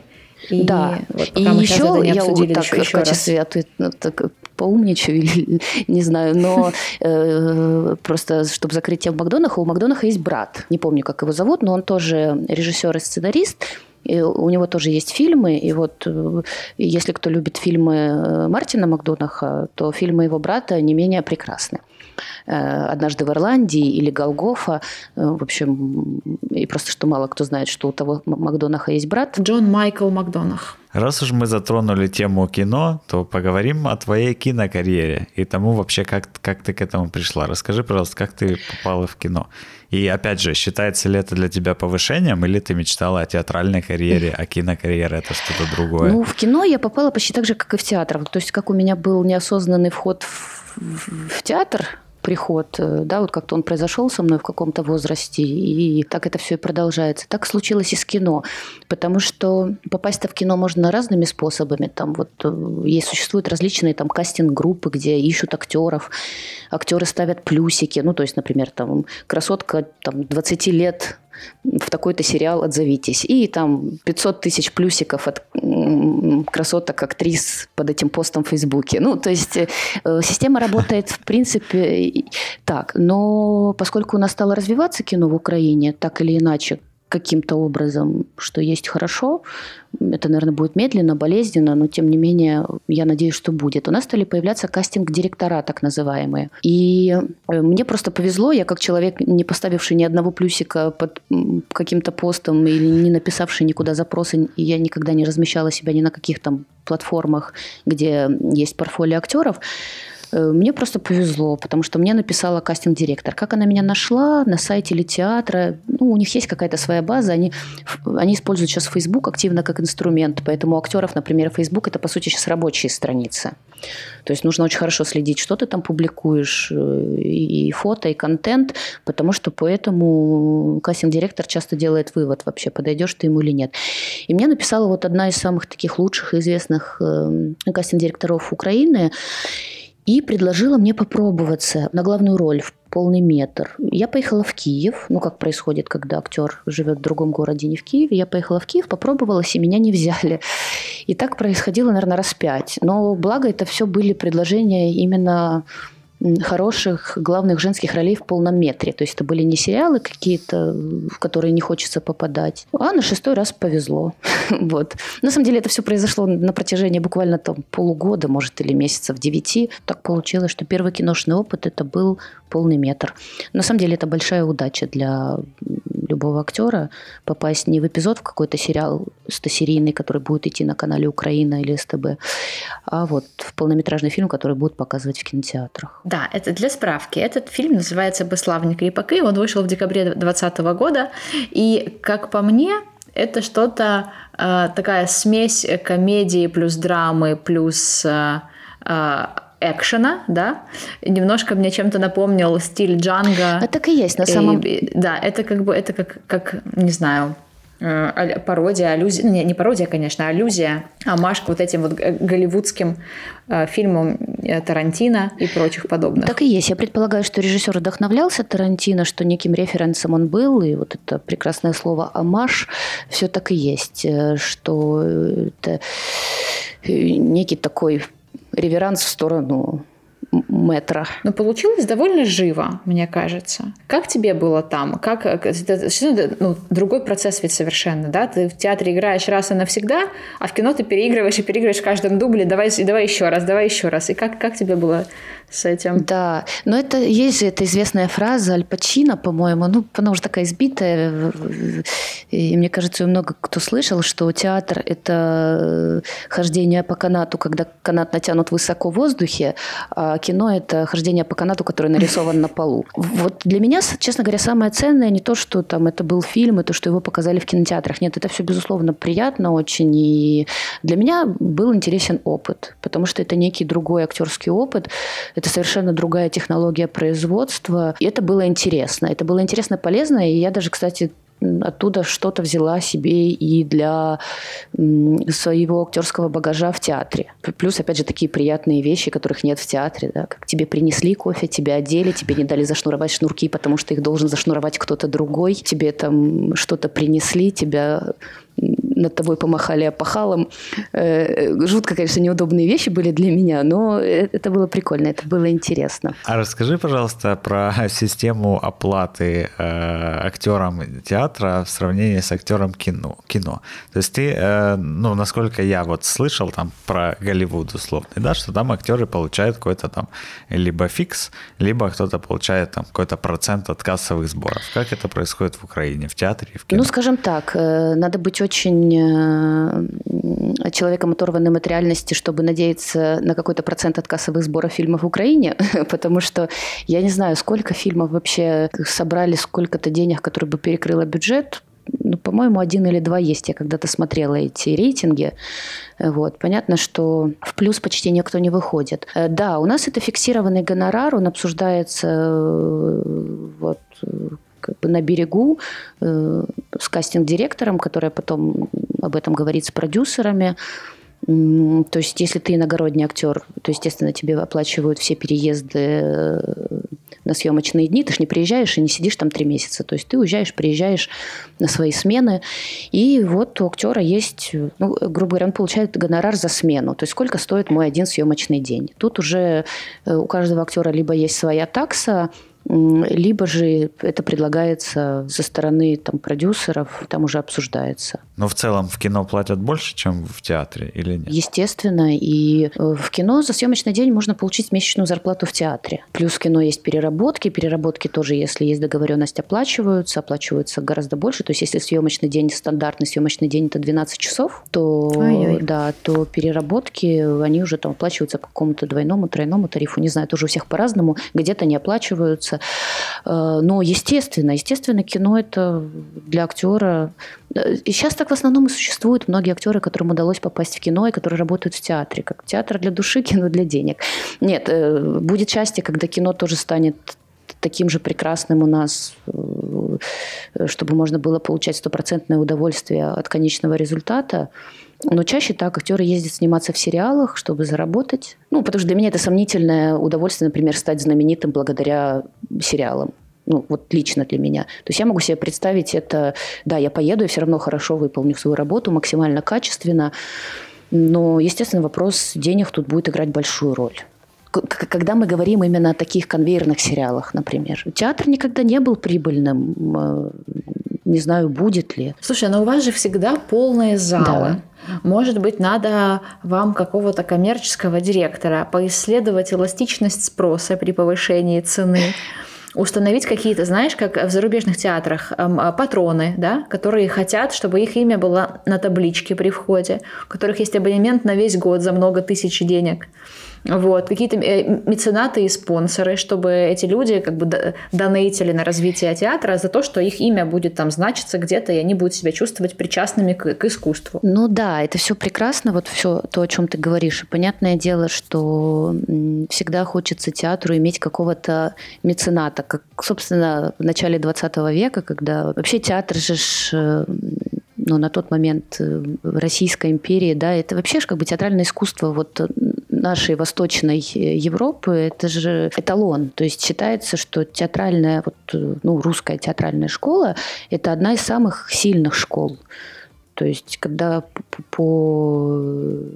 И да, вот и еще я вот так еще в качестве раз. ну, так, поумничаю или не знаю, но э, просто чтобы закрыть тему Макдонаха, у Макдонаха есть брат, не помню, как его зовут, но он тоже режиссер и сценарист, и у него тоже есть фильмы, и вот э, если кто любит фильмы э, Мартина Макдонаха, то фильмы его брата не менее прекрасны. Э, «Однажды в Ирландии» или «Голгофа». В общем, и просто что мало кто знает, что у того Макдонаха есть брат. Джон Майкл Макдонах. Раз уж мы затронули тему кино, то поговорим о твоей кинокарьере и тому вообще, как, как ты к этому пришла. Расскажи, пожалуйста, как ты попала в кино. И опять же, считается ли это для тебя повышением, или ты мечтала о театральной карьере, а кинокарьера это что-то другое? Ну, в кино я попала почти так же, как и в театр. То есть, как у меня был неосознанный вход в, в, в театр, приход, э, да, вот как-то он произошел со мной в каком-то возрасте, и так это все и продолжается. Так случилось и с кино, потому что попасть-то в кино можно разными способами. Там вот э, есть, существуют различные там кастинг-группы, где ищут актеров, актеры ставят плюсики, ну, то есть, например, там красотка там 20 лет в такой-то сериал отзовитесь. И там 500 тысяч плюсиков от красоток актрис под этим постом в Фейсбуке. Ну, то есть э, система работает, в принципе, так. Но поскольку у нас стало развиваться кино в Украине, так или иначе, каким-то образом, что есть хорошо. Это, наверное, будет медленно, болезненно, но тем не менее, я надеюсь, что будет. У нас стали появляться кастинг-директора, так называемые. И э, мне просто повезло, я как человек, не поставивший ни одного плюсика под каким-то постом или не написавший никуда запросы, я никогда не размещала себя ни на каких там платформах, где есть портфолио актеров, мне просто повезло, потому что мне написала кастинг-директор. Как она меня нашла на сайте или театра? Ну, у них есть какая-то своя база. Они, они используют сейчас Facebook активно как инструмент. Поэтому у актеров, например, Facebook – это, по сути, сейчас рабочие страницы. То есть нужно очень хорошо следить, что ты там публикуешь, э, и фото, и контент, потому что поэтому кастинг-директор часто делает вывод вообще, подойдешь ты ему или нет. И мне написала вот одна из самых таких лучших и известных э, кастинг-директоров Украины, и предложила мне попробоваться на главную роль в полный метр. Я поехала в Киев, ну как происходит, когда актер живет в другом городе, не в Киеве. Я поехала в Киев, попробовалась, и меня не взяли. И так происходило, наверное, раз пять. Но благо это все были предложения именно хороших главных женских ролей в полном метре. То есть это были не сериалы какие-то, в которые не хочется попадать, а на шестой раз повезло. вот. На самом деле это все произошло на протяжении буквально там полугода, может, или месяцев девяти. Так получилось, что первый киношный опыт это был полный метр. На самом деле это большая удача для любого актера попасть не в эпизод в какой-то сериал стосерийный, который будет идти на канале Украина или СТБ, а вот в полнометражный фильм, который будут показывать в кинотеатрах. Да, это для справки. Этот фильм называется «Беславник Репаки». Он вышел в декабре 2020 года. И, как по мне, это что-то э, такая смесь комедии плюс драмы плюс э, э, экшена, да, немножко мне чем-то напомнил стиль Джанга. А так и есть на самом... И, да, это как бы, это как, как не знаю, э, пародия, аллюзия, не, не пародия, конечно, а аллюзия, амаш к вот этим вот голливудским э, фильмам э, Тарантино и прочих подобных. Так и есть. Я предполагаю, что режиссер вдохновлялся Тарантино, что неким референсом он был, и вот это прекрасное слово амаш все так и есть, что это некий такой реверанс в сторону метра. Но получилось довольно живо, мне кажется. Как тебе было там? Как, это, ну, другой процесс ведь совершенно, да? Ты в театре играешь раз и навсегда, а в кино ты переигрываешь и переигрываешь в каждом дубле. Давай, давай еще раз, давай еще раз. И как, как тебе было с этим. Да, но это есть же эта известная фраза Аль Пачино, по-моему, ну, она уже такая избитая, и мне кажется, много кто слышал, что театр – это хождение по канату, когда канат натянут высоко в воздухе, а кино – это хождение по канату, который нарисован на полу. Вот для меня, честно говоря, самое ценное не то, что там это был фильм, это что его показали в кинотеатрах. Нет, это все, безусловно, приятно очень, и для меня был интересен опыт, потому что это некий другой актерский опыт, это совершенно другая технология производства. И это было интересно. Это было интересно, полезно. И я даже, кстати, оттуда что-то взяла себе и для своего актерского багажа в театре. Плюс, опять же, такие приятные вещи, которых нет в театре. Да? Как тебе принесли кофе, тебя одели, тебе не дали зашнуровать шнурки, потому что их должен зашнуровать кто-то другой. Тебе там что-то принесли, тебя над тобой помахали опахалом. Э, жутко, конечно, неудобные вещи были для меня, но это было прикольно, это было интересно. А расскажи, пожалуйста, про систему оплаты э, актерам театра в сравнении с актером кино. кино. То есть ты, э, ну, насколько я вот слышал там про Голливуд условный, да, что там актеры получают какой-то там либо фикс, либо кто-то получает там какой-то процент от кассовых сборов. Как это происходит в Украине, в театре в кино? Ну, скажем так, э, надо быть очень очень э, человеком, оторванным от реальности, чтобы надеяться на какой-то процент от кассовых сборов фильмов в Украине, потому что я не знаю, сколько фильмов вообще собрали, сколько-то денег, которые бы перекрыло бюджет, ну, по-моему, один или два есть. Я когда-то смотрела эти рейтинги. Вот. Понятно, что в плюс почти никто не выходит. Э, да, у нас это фиксированный гонорар, он обсуждается э, вот, как бы на берегу э, с кастинг-директором, которая потом об этом говорит с продюсерами. То есть, если ты иногородний актер, то, естественно, тебе оплачивают все переезды э, на съемочные дни, ты же не приезжаешь и не сидишь там три месяца. То есть ты уезжаешь, приезжаешь на свои смены, и вот у актера есть, ну, грубо говоря, он получает гонорар за смену. То есть сколько стоит мой один съемочный день. Тут уже э, у каждого актера либо есть своя такса, либо же это предлагается со стороны там, продюсеров, там уже обсуждается. Но в целом в кино платят больше, чем в театре или нет? Естественно. И э, в кино за съемочный день можно получить месячную зарплату в театре. Плюс в кино есть переработки. Переработки тоже, если есть договоренность, оплачиваются. Оплачиваются гораздо больше. То есть если съемочный день, стандартный съемочный день это 12 часов, то, да, то переработки, они уже там оплачиваются по какому-то двойному, тройному тарифу. Не знаю, тоже у всех по-разному. Где-то не оплачиваются, Э, но, естественно, естественно, кино это для актера... Э, и сейчас так в основном и существуют многие актеры, которым удалось попасть в кино и которые работают в театре. Как театр для души, кино для денег. Нет, э, будет счастье, когда кино тоже станет таким же прекрасным у нас, чтобы можно было получать стопроцентное удовольствие от конечного результата. Но чаще так актеры ездят сниматься в сериалах, чтобы заработать. Ну, потому что для меня это сомнительное удовольствие, например, стать знаменитым благодаря сериалам. Ну, вот лично для меня. То есть я могу себе представить это, да, я поеду, я все равно хорошо выполню свою работу, максимально качественно. Но, естественно, вопрос денег тут будет играть большую роль когда мы говорим именно о таких конвейерных сериалах, например. Театр никогда не был прибыльным. Э, не знаю, будет ли. Слушай, но у вас же всегда полные залы. Да. Может быть, надо вам какого-то коммерческого директора поисследовать эластичность спроса при повышении цены установить какие-то, знаешь, как в зарубежных театрах, а, патроны, да, которые хотят, чтобы их имя было на табличке при входе, у которых есть абонемент на весь год за много тысяч денег. Вот, какие-то э, меценаты и спонсоры, чтобы эти люди как бы донейтили на развитие театра за то, что их имя будет там значиться где-то, и они будут себя чувствовать причастными к, к искусству. Ну да, это все прекрасно, вот все то, о чем ты говоришь. И понятное дело, что всегда хочется театру иметь какого-то мецената, как, собственно, в начале 20 века, когда вообще театр же э, ну, на тот момент э, Российской империи, да, это вообще же как бы театральное искусство вот нашей Восточной Европы, это же эталон. То есть считается, что театральная, вот, ну, русская театральная школа – это одна из самых сильных школ. То есть, когда по,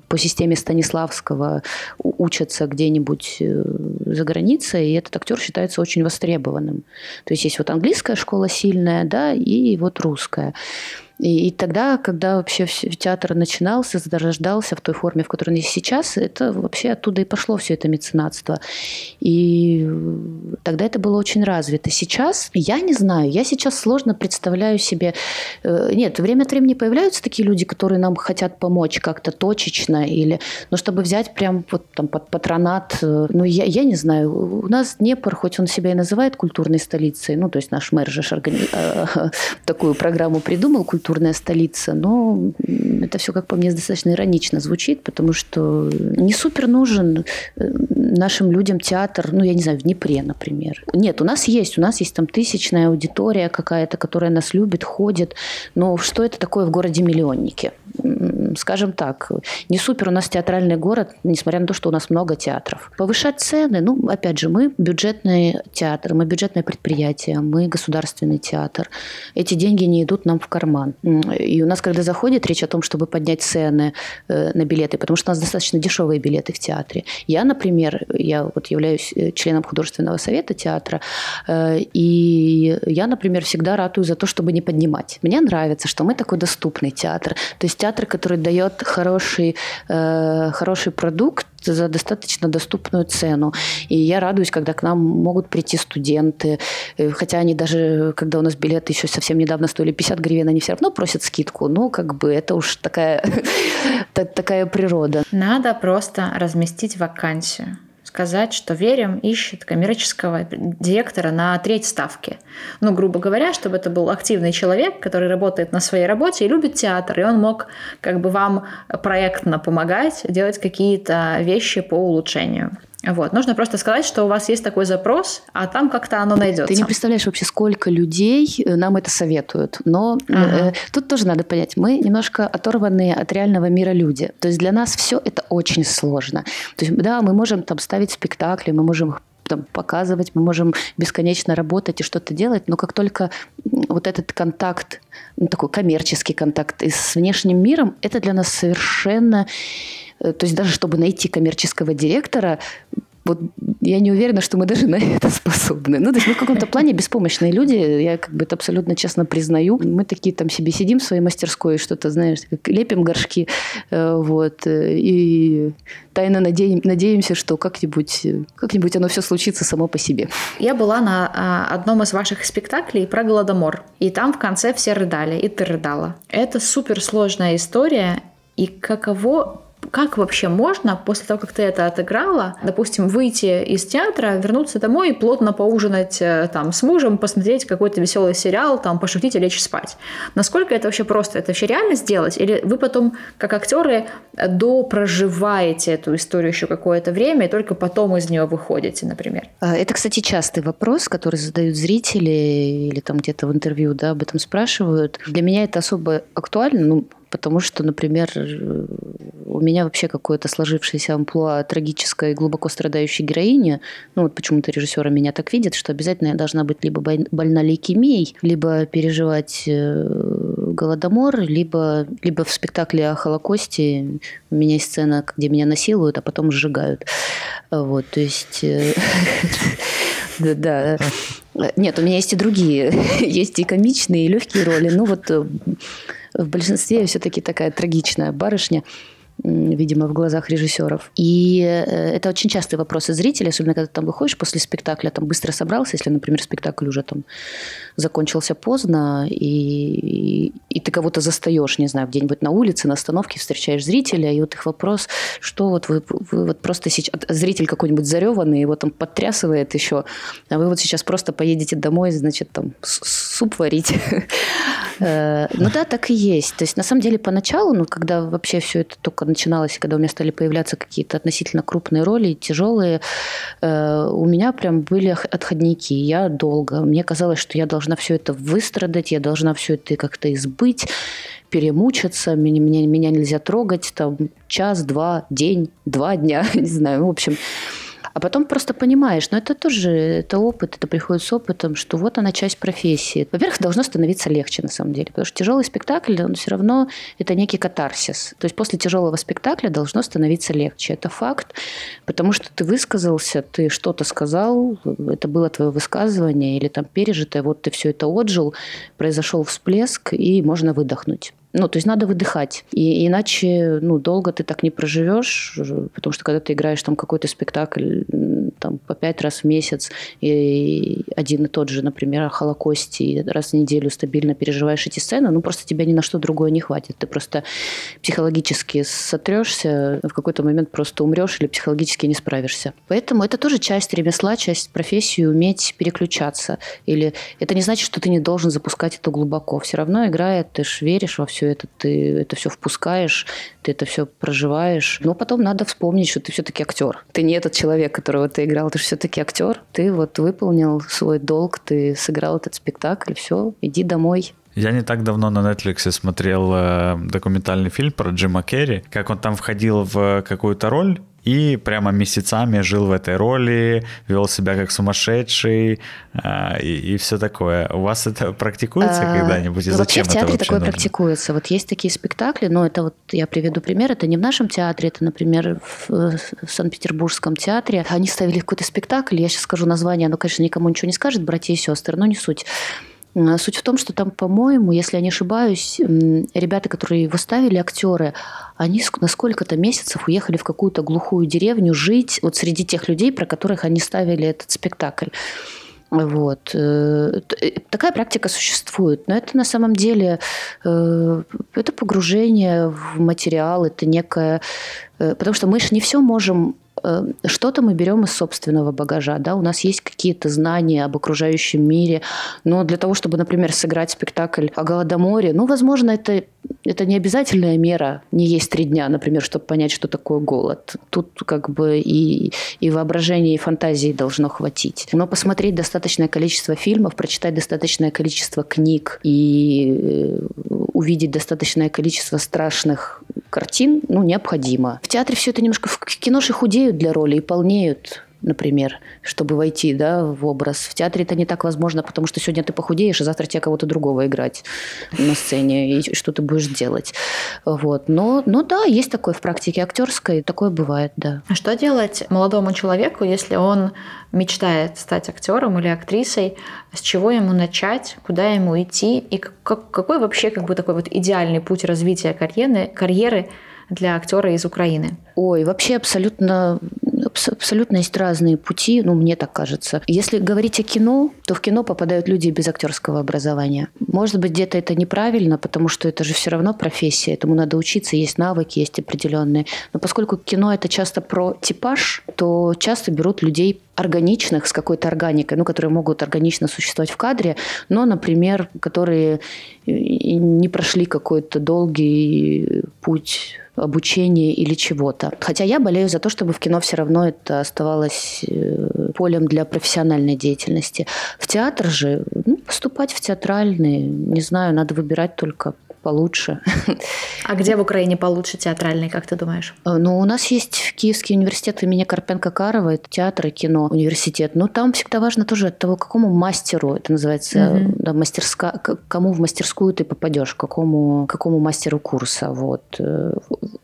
по системе Станиславского учатся где-нибудь э, за границей, и этот актер считается очень востребованным. То есть, есть вот английская школа сильная, да, и вот русская. И, и тогда, когда вообще театр начинался, зарождался в той форме, в которой он есть сейчас, это вообще оттуда и пошло все это меценатство. И тогда это было очень развито. Сейчас, я не знаю, я сейчас сложно представляю себе... Э, нет, время от времени появляются такие люди, которые нам хотят помочь как-то точечно, или, но чтобы взять прям вот там под патронат, э, ну, я, я не знаю, у нас Днепр, хоть он себя и называет культурной столицей, ну, то есть наш мэр же. Э, такую программу придумал, культурную культурная столица, но это все, как по мне, достаточно иронично звучит, потому что не супер нужен э, нашим людям театр, ну, я не знаю, в Днепре, например. Нет, у нас есть, у нас есть там тысячная аудитория какая-то, которая нас любит, ходит, но что это такое в городе-миллионнике? Скажем так, не супер у нас театральный город, несмотря на то, что у нас много театров. Повышать цены, ну, опять же, мы бюджетный театр, мы бюджетное предприятие, мы государственный театр. Эти деньги не идут нам в карман. И у нас, когда заходит речь о том, чтобы поднять цены э, на билеты, потому что у нас достаточно дешевые билеты в театре. Я, например, я вот являюсь э, членом художественного совета театра, э, и я, например, всегда ратую за то, чтобы не поднимать. Мне нравится, что мы такой доступный театр. То есть театр, который дает хороший, хороший продукт, за достаточно доступную цену. И я радуюсь, когда к нам могут прийти студенты, э, хотя они даже, когда у нас билеты еще совсем недавно стоили 50 гривен, они все равно просят скидку. Ну, как бы это уж такая, такая природа. Надо просто разместить вакансию сказать, что Верим ищет коммерческого директора на треть ставки. Ну, грубо говоря, чтобы это был активный человек, который работает на своей работе и любит театр, и он мог как бы вам проектно помогать делать какие-то вещи по улучшению. Вот. Нужно просто сказать, что у вас есть такой запрос, а там как-то оно найдется. Ты не представляешь вообще, сколько людей э, нам это советуют. Но ага. э, тут тоже надо понять, мы немножко оторванные от реального мира люди. То есть для нас все это очень сложно. То есть, да, мы можем там ставить спектакли, мы можем их там, показывать, мы можем бесконечно работать и что-то делать, но как только вот этот контакт, ну, такой коммерческий контакт с внешним миром, это для нас совершенно Э, то есть даже чтобы найти коммерческого директора, вот я не уверена, что мы даже на это способны. Ну, то есть мы в каком-то плане беспомощные люди, я как бы это абсолютно честно признаю. Мы такие там себе сидим в своей мастерской, что-то, знаешь, как лепим горшки, э, вот, э, и тайно надеем, надеемся, что как-нибудь, как-нибудь оно все случится само по себе. Я была на а, одном из ваших спектаклей про Голодомор, и там в конце все рыдали, и ты рыдала. Это суперсложная история, и каково как вообще можно после того, как ты это отыграла, допустим, выйти из театра, вернуться домой и плотно поужинать э, там с мужем, посмотреть какой-то веселый сериал, там пошутить и лечь спать? Насколько это вообще просто? Это вообще реально сделать? Или вы потом, как актеры, допроживаете эту историю еще какое-то время и только потом из нее выходите, например? А, это, кстати, частый вопрос, который задают зрители или там где-то в интервью да, об этом спрашивают. Для меня это особо актуально, ну, потому что, например, у меня вообще какое-то сложившееся амплуа трагической глубоко страдающей героини. Ну вот почему-то режиссеры меня так видят, что обязательно я должна быть либо больна лейкемией, либо переживать э, голодомор, либо, либо в спектакле о Холокосте у меня есть сцена, где меня насилуют, а потом сжигают. Вот, то есть... Э, да, Нет, у меня есть и другие. Есть и комичные, и легкие роли. Ну вот э, в большинстве я все-таки такая трагичная барышня видимо, в глазах режиссеров. И э, это очень частые вопросы зрителей, особенно когда ты там выходишь после спектакля, там быстро собрался, если, например, спектакль уже там закончился поздно, и, и ты кого-то застаешь, не знаю, где-нибудь на улице, на остановке, встречаешь зрителя, и вот их вопрос, что вот вы, вы вот просто сейчас, зритель какой-нибудь зареванный, его там подтрясывает еще, а вы вот сейчас просто поедете домой, значит, там суп варить. Э, ну да, так и есть. То есть на самом деле поначалу, ну когда вообще все это только начиналось, когда у меня стали появляться какие-то относительно крупные роли, тяжелые, э, у меня прям были отходники. Я долго. Мне казалось, что я должна все это выстрадать, я должна все это как-то избыть перемучиться, меня, меня, меня нельзя трогать, там, час, два, день, два дня, не знаю, в общем, а потом просто понимаешь, но это тоже это опыт, это приходит с опытом, что вот она часть профессии. Во-первых, должно становиться легче на самом деле, потому что тяжелый спектакль, он все равно это некий катарсис. То есть после тяжелого спектакля должно становиться легче. Это факт, потому что ты высказался, ты что-то сказал, это было твое высказывание или там пережитое, вот ты все это отжил, произошел всплеск, и можно выдохнуть. Ну, то есть надо выдыхать. И иначе, ну, долго ты так не проживешь, потому что когда ты играешь там какой-то спектакль там по пять раз в месяц, и один и тот же, например, о Холокосте, и раз в неделю стабильно переживаешь эти сцены, ну, просто тебя ни на что другое не хватит. Ты просто психологически сотрешься, в какой-то момент просто умрешь или психологически не справишься. Поэтому это тоже часть ремесла, часть профессии, уметь переключаться. Или это не значит, что ты не должен запускать это глубоко. Все равно играя, ты ж веришь во все все это, ты это все впускаешь, ты это все проживаешь. Но потом надо вспомнить, что ты все-таки актер. Ты не этот человек, которого ты играл, ты все-таки актер. Ты вот выполнил свой долг, ты сыграл этот спектакль, все, иди домой. Я не так давно на Netflix смотрел э, документальный фильм про Джима Керри, как он там входил в какую-то роль, и прямо месяцами жил в этой роли, вел себя как сумасшедший э, и, и все такое. У вас это практикуется а, когда-нибудь? И ну, вообще в театре это такое нужно? практикуется. Вот есть такие спектакли, но это вот я приведу пример. Это не в нашем театре, это, например, в Санкт-Петербургском театре. Они ставили какой-то спектакль, я сейчас скажу название, оно, конечно, никому ничего не скажет, братья и сестры, но не суть. А суть в том, что там, по-моему, если я не ошибаюсь, ребята, которые его ставили, актеры, они на сколько-то месяцев уехали в какую-то глухую деревню жить вот среди тех людей, про которых они ставили этот спектакль. Вот. Э, э, такая практика существует, но это на самом деле э, это погружение в материал, это некое... Потому что мы же не все можем э, что-то мы берем из собственного багажа, да, у нас есть какие-то знания об окружающем мире, но для того, чтобы, например, сыграть спектакль о Голодоморе, ну, возможно, это, это не обязательная мера, не есть три дня, например, чтобы понять, что такое голод. Тут как бы и, и воображение, и фантазии должно хватить. Но посмотреть достаточное количество фильмов, прочитать достаточное количество книг и э, увидеть достаточное количество страшных картин, ну, необходимо. В театре все это немножко... В киноши худеют для роли и полнеют например, чтобы войти да, в образ. В театре это не так возможно, потому что сегодня ты похудеешь, а завтра тебе кого-то другого играть на сцене, и что ты будешь делать. Вот. Но, но да, есть такое в практике актерской, такое бывает, да. А что делать молодому человеку, если он мечтает стать актером или актрисой, с чего ему начать, куда ему идти, и как, какой вообще как бы такой вот идеальный путь развития карьеры, карьеры для актера из Украины? Ой, вообще абсолютно абсолютно есть разные пути, ну, мне так кажется. Если говорить о кино, то в кино попадают люди без актерского образования. Может быть, где-то это неправильно, потому что это же все равно профессия, этому надо учиться, есть навыки, есть определенные. Но поскольку кино это часто про типаж, то часто берут людей органичных, с какой-то органикой, ну, которые могут органично существовать в кадре, но, например, которые не прошли какой-то долгий путь обучения или чего-то. Хотя я болею за то, чтобы в кино все равно это оставалось э, полем для профессиональной деятельности. В театр же ну, поступать в театральный, не знаю, надо выбирать только получше. А где в Украине получше театральный, как ты думаешь? Э, ну, у нас есть Киевский университет имени Карпенко-Карова, это театр и кино университет. Но там всегда важно тоже от того, какому мастеру, это называется, угу. да, мастерская, кому в мастерскую ты попадешь, какому, какому мастеру курса. Вот. Э,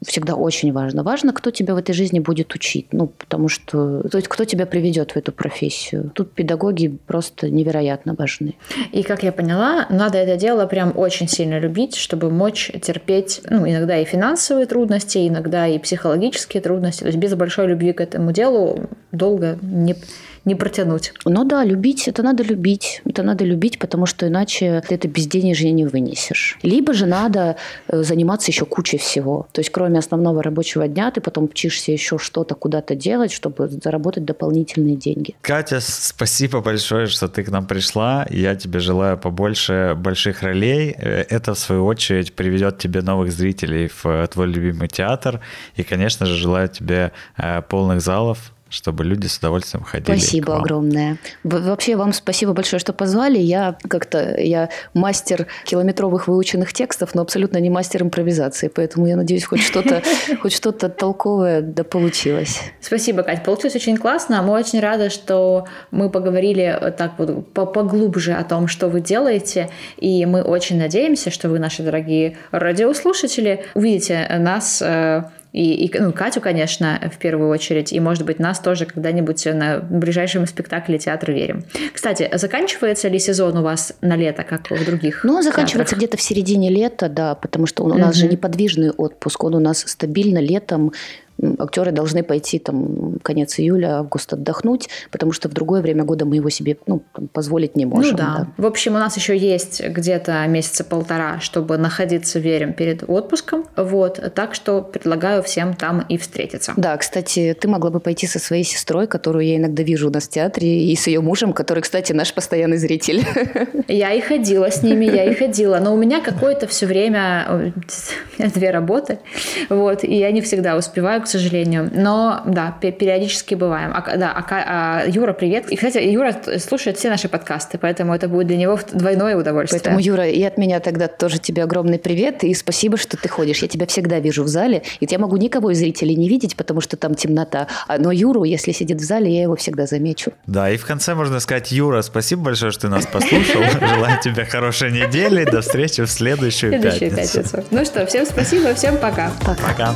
всегда очень важно. Важно, кто тебя в этой жизни будет учить. Ну, потому что то есть, кто тебя приведет в эту профессию. Тут педагоги просто невероятно важны. И, как я поняла, надо это дело прям очень сильно любить, чтобы мочь терпеть, ну, иногда и финансовые трудности, иногда и психологические трудности. То есть без большой любви к этому делу долго не, не протянуть. Ну да, любить, это надо любить. Это надо любить, потому что иначе ты это безденежье не вынесешь. Либо же надо э, заниматься еще кучей всего. То есть кроме основного рабочего дня ты потом учишься еще что-то куда-то делать, чтобы заработать дополнительные деньги. Катя, спасибо большое, что ты к нам пришла. Я тебе желаю побольше больших ролей. Э, это, в свою очередь, приведет тебе новых зрителей в э, твой любимый театр. И, конечно же, желаю тебе полных залов, чтобы люди с удовольствием ходили. Спасибо огромное. Вообще вам спасибо большое, что позвали. Я как-то я мастер километровых выученных текстов, но абсолютно не мастер импровизации, поэтому я надеюсь, хоть что-то хоть что-то толковое да получилось. Спасибо, Кать. Получилось очень классно. Мы очень рады, что мы поговорили так вот поглубже о том, что вы делаете, и мы очень надеемся, что вы, наши дорогие радиослушатели, увидите нас э, и, и ну, Катю, конечно, в первую очередь, и, может быть, нас тоже когда-нибудь на ближайшем спектакле театра верим. Кстати, заканчивается ли сезон у вас на лето, как в других? Ну, заканчивается где-то в середине лета, да, потому что у нас угу. же неподвижный отпуск, он у нас стабильно летом актеры должны пойти там конец июля, август отдохнуть, потому что в другое время года мы его себе ну, позволить не можем. Ну да. да. В общем, у нас еще есть где-то месяца полтора, чтобы находиться верим перед отпуском. Вот. Так что предлагаю всем там и встретиться. Да, кстати, ты могла бы пойти со своей сестрой, которую я иногда вижу у нас в театре, и с ее мужем, который, кстати, наш постоянный зритель. Я и ходила с ними, я и ходила. Но у меня какое-то все время две работы. Вот, и я не всегда успеваю, к сожалению. Но да, периодически бываем. А, да, а, а, Юра, привет. И, кстати, Юра слушает все наши подкасты, поэтому это будет для него двойное удовольствие. Поэтому, Юра, и от меня тогда тоже тебе огромный привет и спасибо, что ты ходишь. Я тебя всегда вижу в зале, и я могу никого из зрителей не видеть, потому что там темнота. А, но Юру, если сидит в зале, я его всегда замечу. Да, и в конце можно сказать, Юра, спасибо большое, что ты нас послушал. Желаю тебе хорошей недели. До встречи в следующую, пятницу. пятницу. Ну что, всем спасибо, всем пока. Пока. Пока.